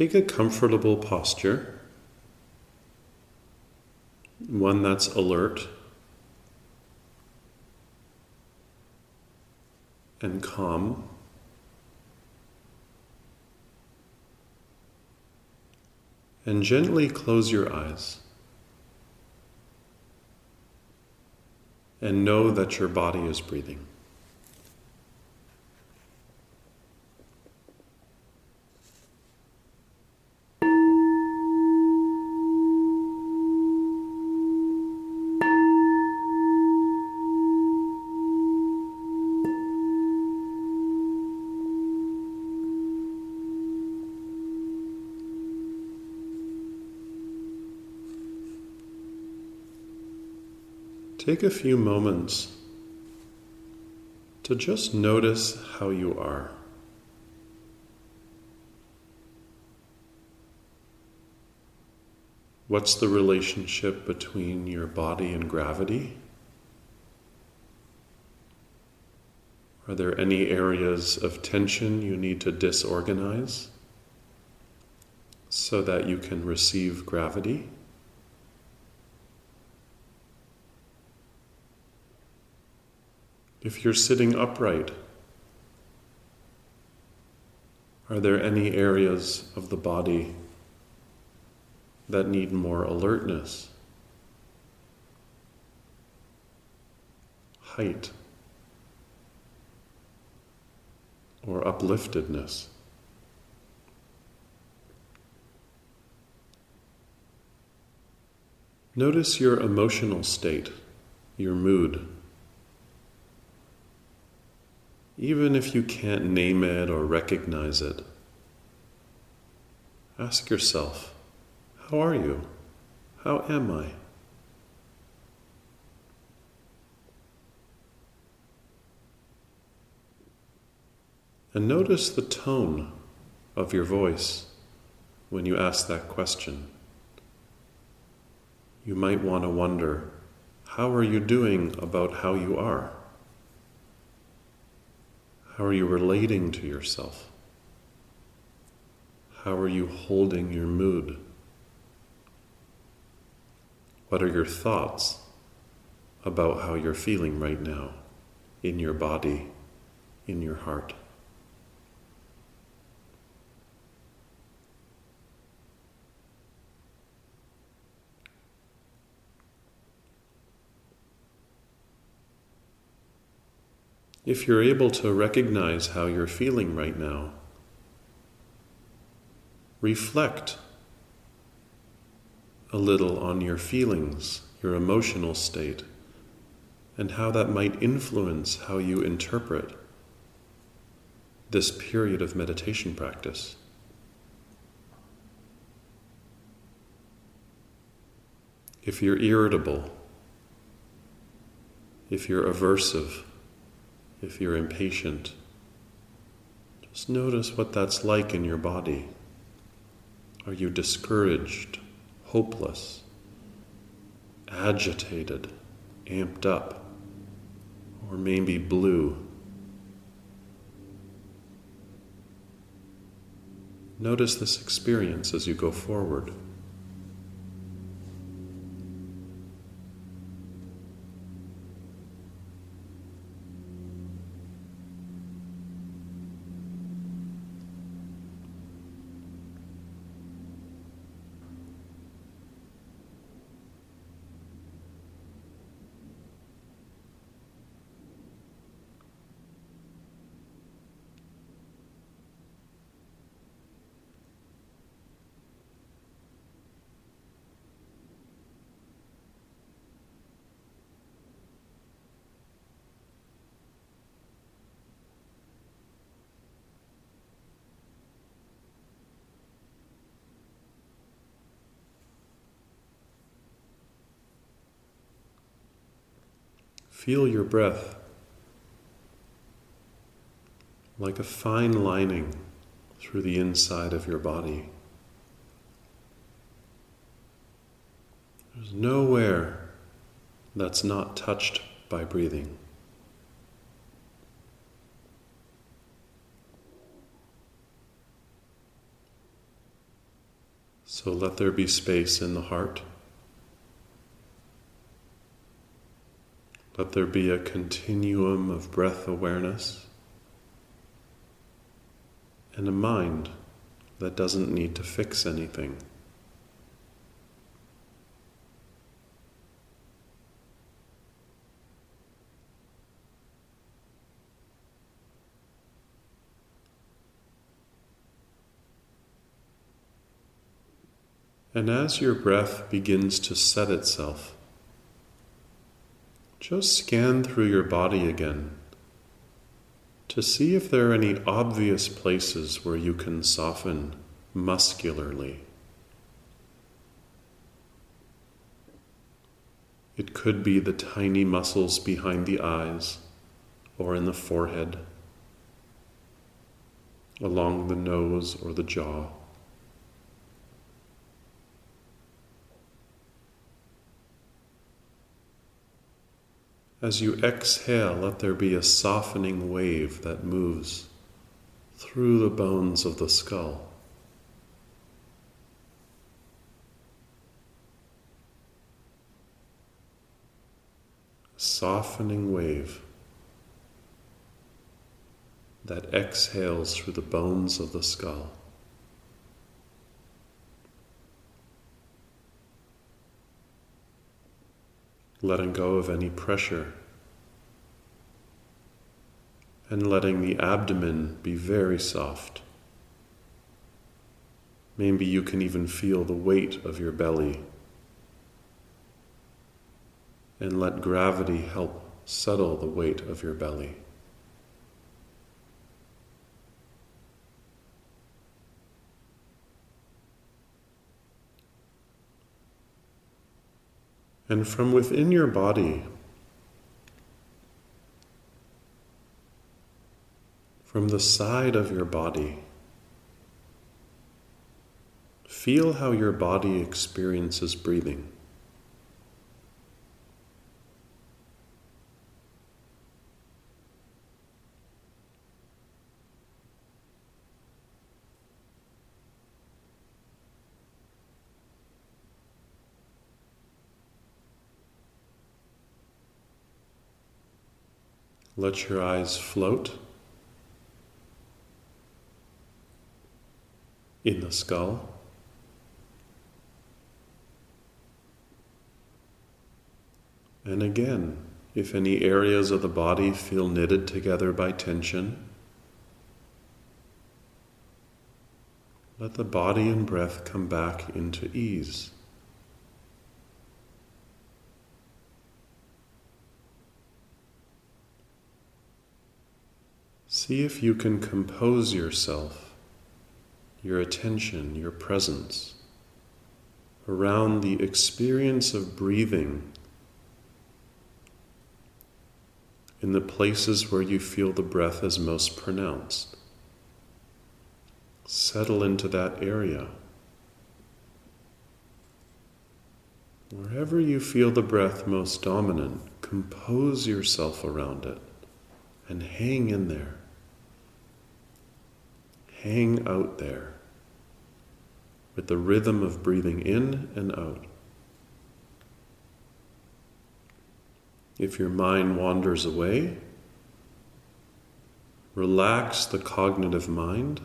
Take a comfortable posture, one that's alert and calm. And gently close your eyes. And know that your body is breathing. Take a few moments to just notice how you are. What's the relationship between your body and gravity? Are there any areas of tension you need to disorganize so that you can receive gravity? If you're sitting upright, are there any areas of the body that need more alertness? Height or upliftedness? Notice your emotional state, your mood. Even if you can't name it or recognize it. Ask yourself, how are you? How am I? And notice the tone of your voice when you ask that question. You might want to wonder, how are you doing about how you are? How are you relating to yourself? How are you holding your mood? What are your thoughts about how you're feeling right now in your body, in your heart? If you're able to recognize how you're feeling right now, reflect a little on your feelings, your emotional state, and how that might influence how you interpret this period of meditation practice. If you're irritable, if you're aversive, if you're impatient, just notice what that's like in your body. Are you discouraged, hopeless, agitated, amped up, or maybe blue? Notice this experience as you go forward. Feel your breath like a fine lining through the inside of your body. There's nowhere that's not touched by breathing. So let there be space in the heart. Let there be a continuum of breath awareness and a mind that doesn't need to fix anything. And as your breath begins to set itself, just scan through your body again to see if there are any obvious places where you can soften muscularly. It could be the tiny muscles behind the eyes or in the forehead, along the nose or the jaw. As you exhale, let there be a softening wave that moves through the bones of the skull. softening wave that exhales through the bones of the skull. Letting go of any pressure, and letting the abdomen be very soft. Maybe you can even feel the weight of your belly. And let gravity help settle the weight of your belly. And from within your body, from the side of your body, feel how your body experiences breathing. Let your eyes float in the skull. And again, if any areas of the body feel knitted together by tension, let the body and breath come back into ease. See if you can compose yourself, your attention, your presence around the experience of breathing in the places where you feel the breath is most pronounced. Settle into that area. Wherever you feel the breath most dominant, compose yourself around it and hang in there. Hang out there with the rhythm of breathing in and out. If your mind wanders away, relax the cognitive mind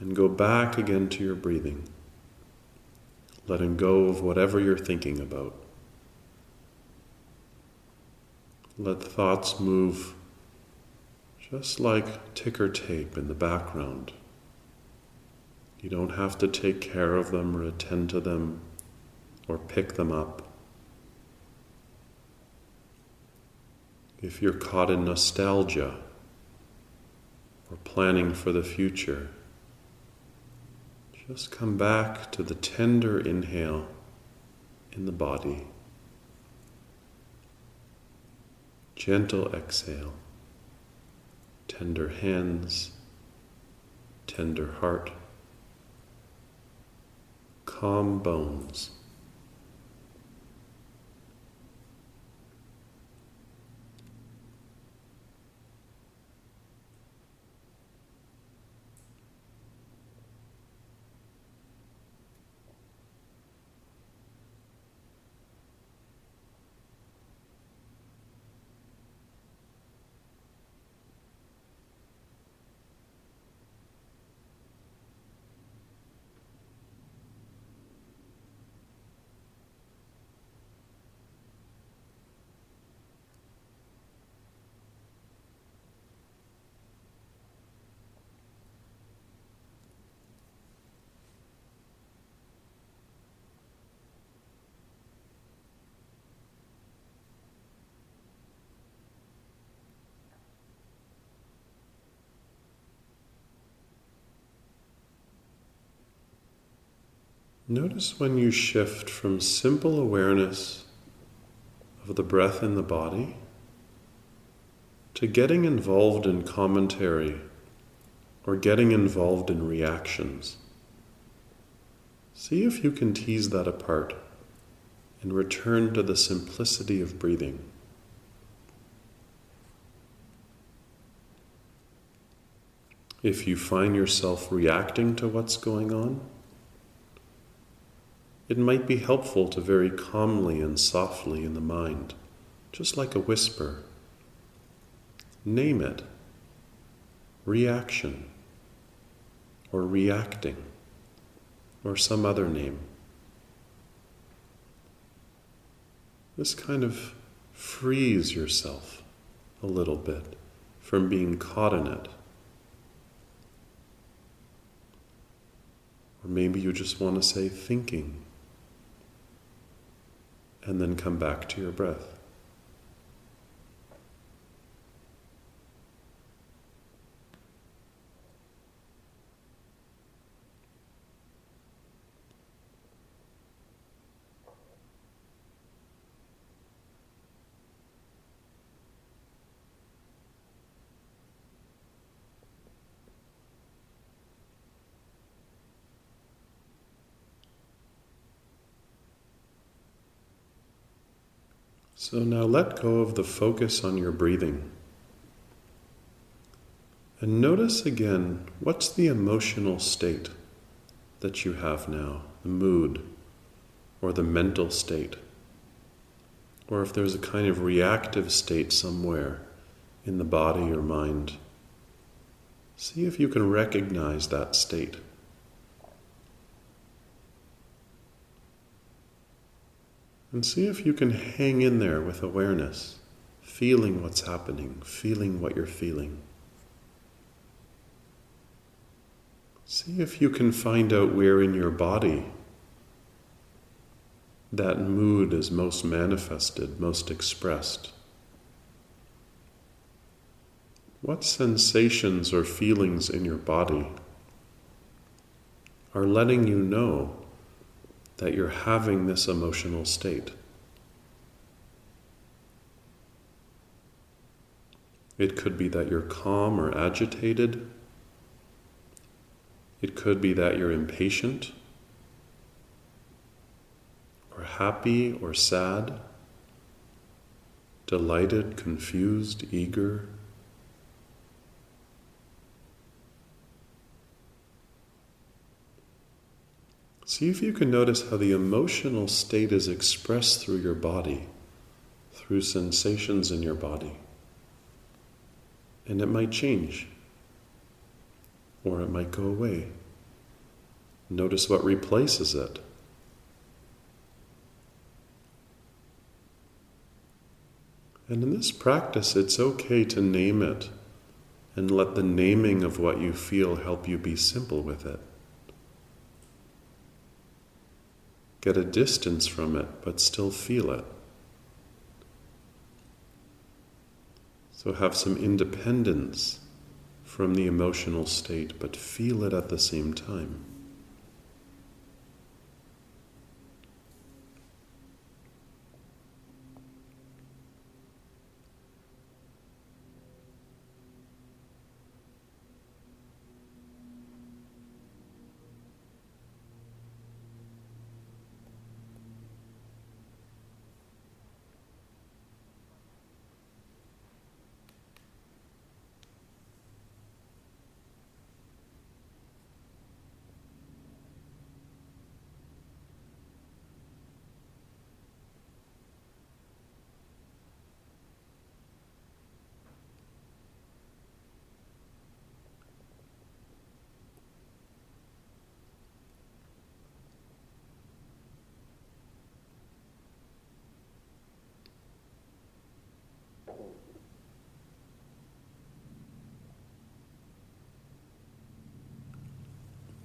and go back again to your breathing, letting go of whatever you're thinking about. Let thoughts move just like ticker tape in the background. You don't have to take care of them or attend to them or pick them up. If you're caught in nostalgia or planning for the future, just come back to the tender inhale in the body Gentle exhale. Tender hands, tender heart, calm bones. Notice when you shift from simple awareness of the breath in the body to getting involved in commentary or getting involved in reactions. See if you can tease that apart and return to the simplicity of breathing. If you find yourself reacting to what's going on, it might be helpful to very calmly and softly in the mind, just like a whisper, name it. Reaction. Or reacting. Or some other name. This kind of frees yourself a little bit from being caught in it. Or maybe you just want to say thinking and then come back to your breath. So now let go of the focus on your breathing. And notice again what's the emotional state that you have now, the mood or the mental state. Or if there's a kind of reactive state somewhere in the body or mind, see if you can recognize that state. And see if you can hang in there with awareness, feeling what's happening, feeling what you're feeling. See if you can find out where in your body that mood is most manifested, most expressed. What sensations or feelings in your body are letting you know that you're having this emotional state. It could be that you're calm or agitated. It could be that you're impatient or happy or sad, delighted, confused, eager. See if you can notice how the emotional state is expressed through your body, through sensations in your body. And it might change, or it might go away. Notice what replaces it. And in this practice, it's okay to name it and let the naming of what you feel help you be simple with it. Get a distance from it, but still feel it. So have some independence from the emotional state, but feel it at the same time.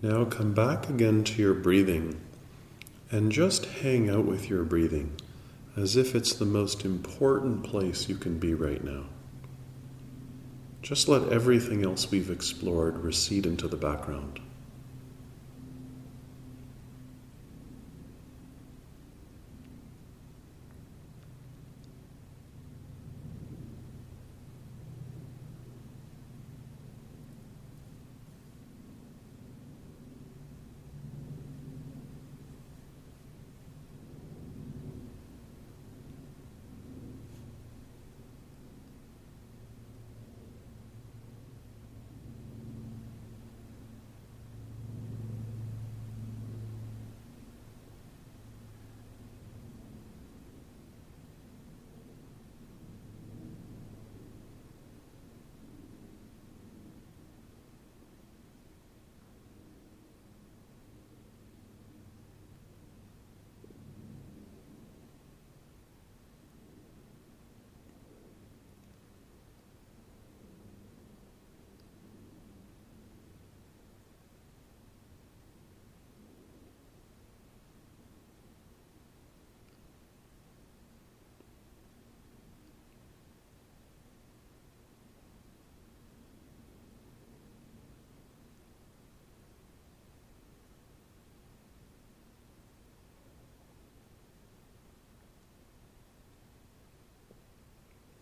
Now come back again to your breathing and just hang out with your breathing as if it's the most important place you can be right now. Just let everything else we've explored recede into the background.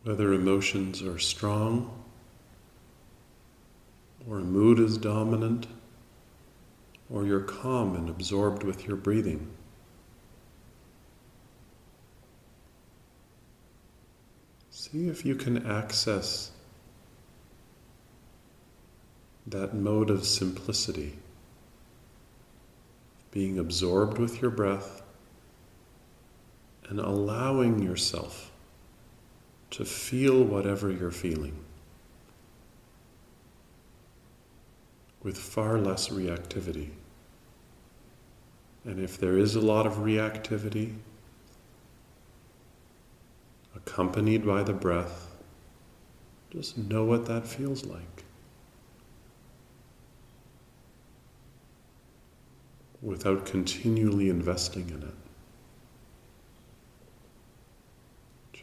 Whether emotions are strong or a mood is dominant or you're calm and absorbed with your breathing. See if you can access that mode of simplicity, being absorbed with your breath and allowing yourself to feel whatever you're feeling with far less reactivity. And if there is a lot of reactivity, accompanied by the breath, just know what that feels like. Without continually investing in it.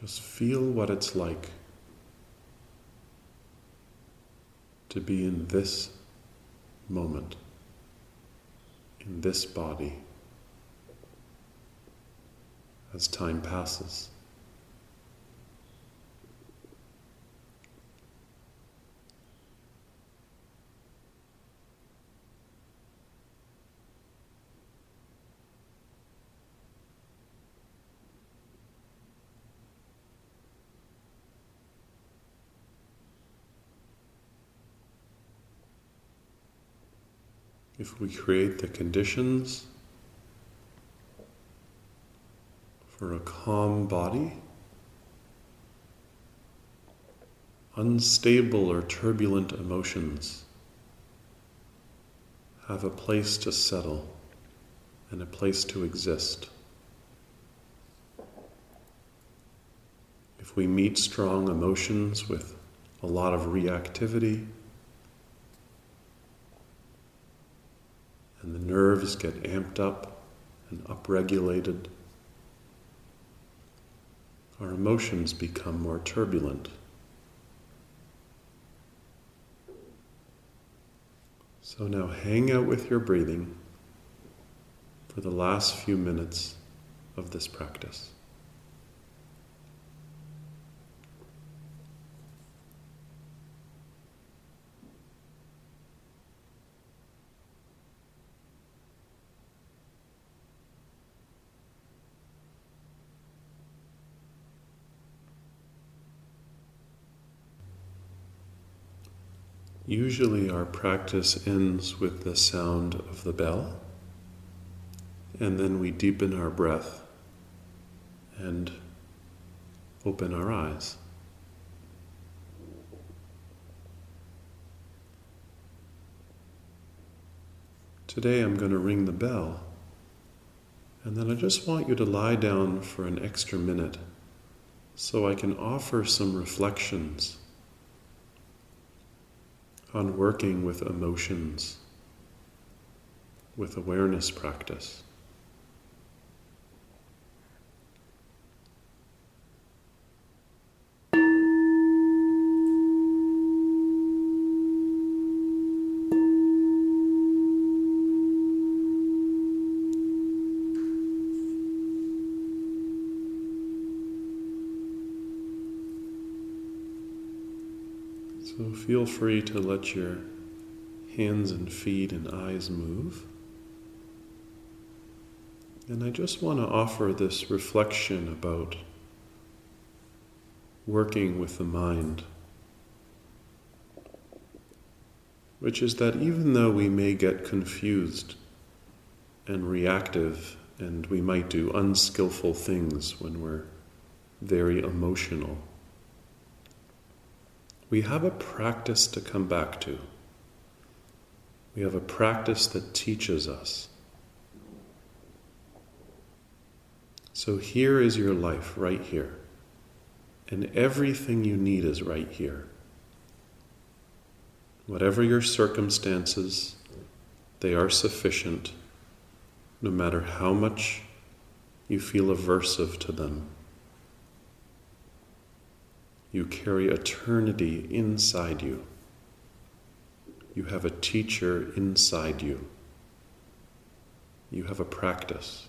Just feel what it's like to be in this moment, in this body, as time passes. We create the conditions for a calm body, unstable or turbulent emotions have a place to settle and a place to exist. If we meet strong emotions with a lot of reactivity, and the nerves get amped up and upregulated, our emotions become more turbulent. So now hang out with your breathing for the last few minutes of this practice. Usually, our practice ends with the sound of the bell, and then we deepen our breath and open our eyes. Today, I'm going to ring the bell, and then I just want you to lie down for an extra minute so I can offer some reflections on working with emotions with awareness practice. So feel free to let your hands and feet and eyes move. And I just want to offer this reflection about working with the mind, which is that even though we may get confused and reactive, and we might do unskillful things when we're very emotional we have a practice to come back to. We have a practice that teaches us. So here is your life right here. And everything you need is right here. Whatever your circumstances, they are sufficient, no matter how much you feel aversive to them. You carry eternity inside you. You have a teacher inside you. You have a practice.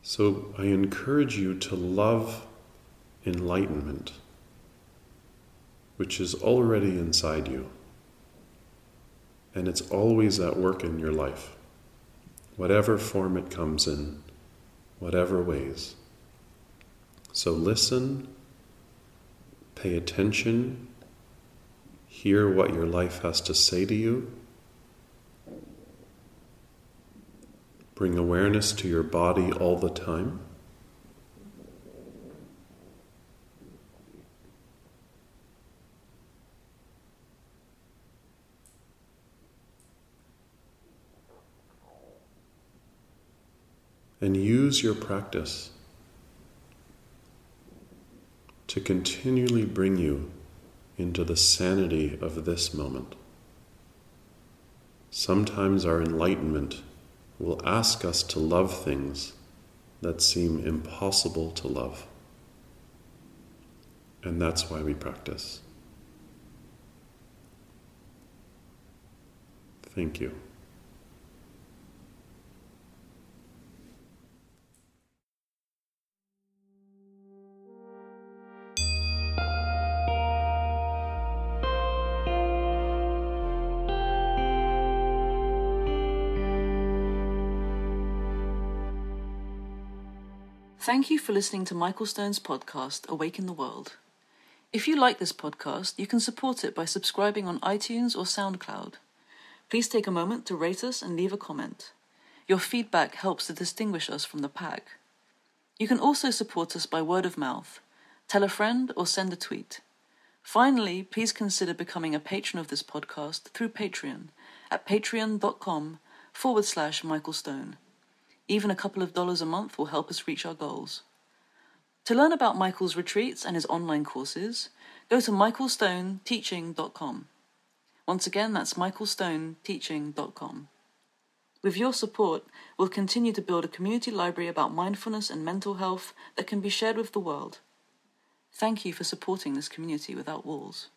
So I encourage you to love enlightenment, which is already inside you. And it's always at work in your life, whatever form it comes in, whatever ways. So listen, pay attention, hear what your life has to say to you. Bring awareness to your body all the time. And use your practice to continually bring you into the sanity of this moment. Sometimes our enlightenment will ask us to love things that seem impossible to love. And that's why we practice. Thank you. Thank you for listening to Michael Stone's podcast, Awake in the World. If you like this podcast, you can support it by subscribing on iTunes or SoundCloud. Please take a moment to rate us and leave a comment. Your feedback helps to distinguish us from the pack. You can also support us by word of mouth. Tell a friend or send a tweet. Finally, please consider becoming a patron of this podcast through Patreon at patreon.com forward slash Michael Stone. Even a couple of dollars a month will help us reach our goals. To learn about Michael's retreats and his online courses, go to michaelstoneteaching.com. Once again, that's michaelstoneteaching.com. With your support, we'll continue to build a community library about mindfulness and mental health that can be shared with the world. Thank you for supporting this community without walls.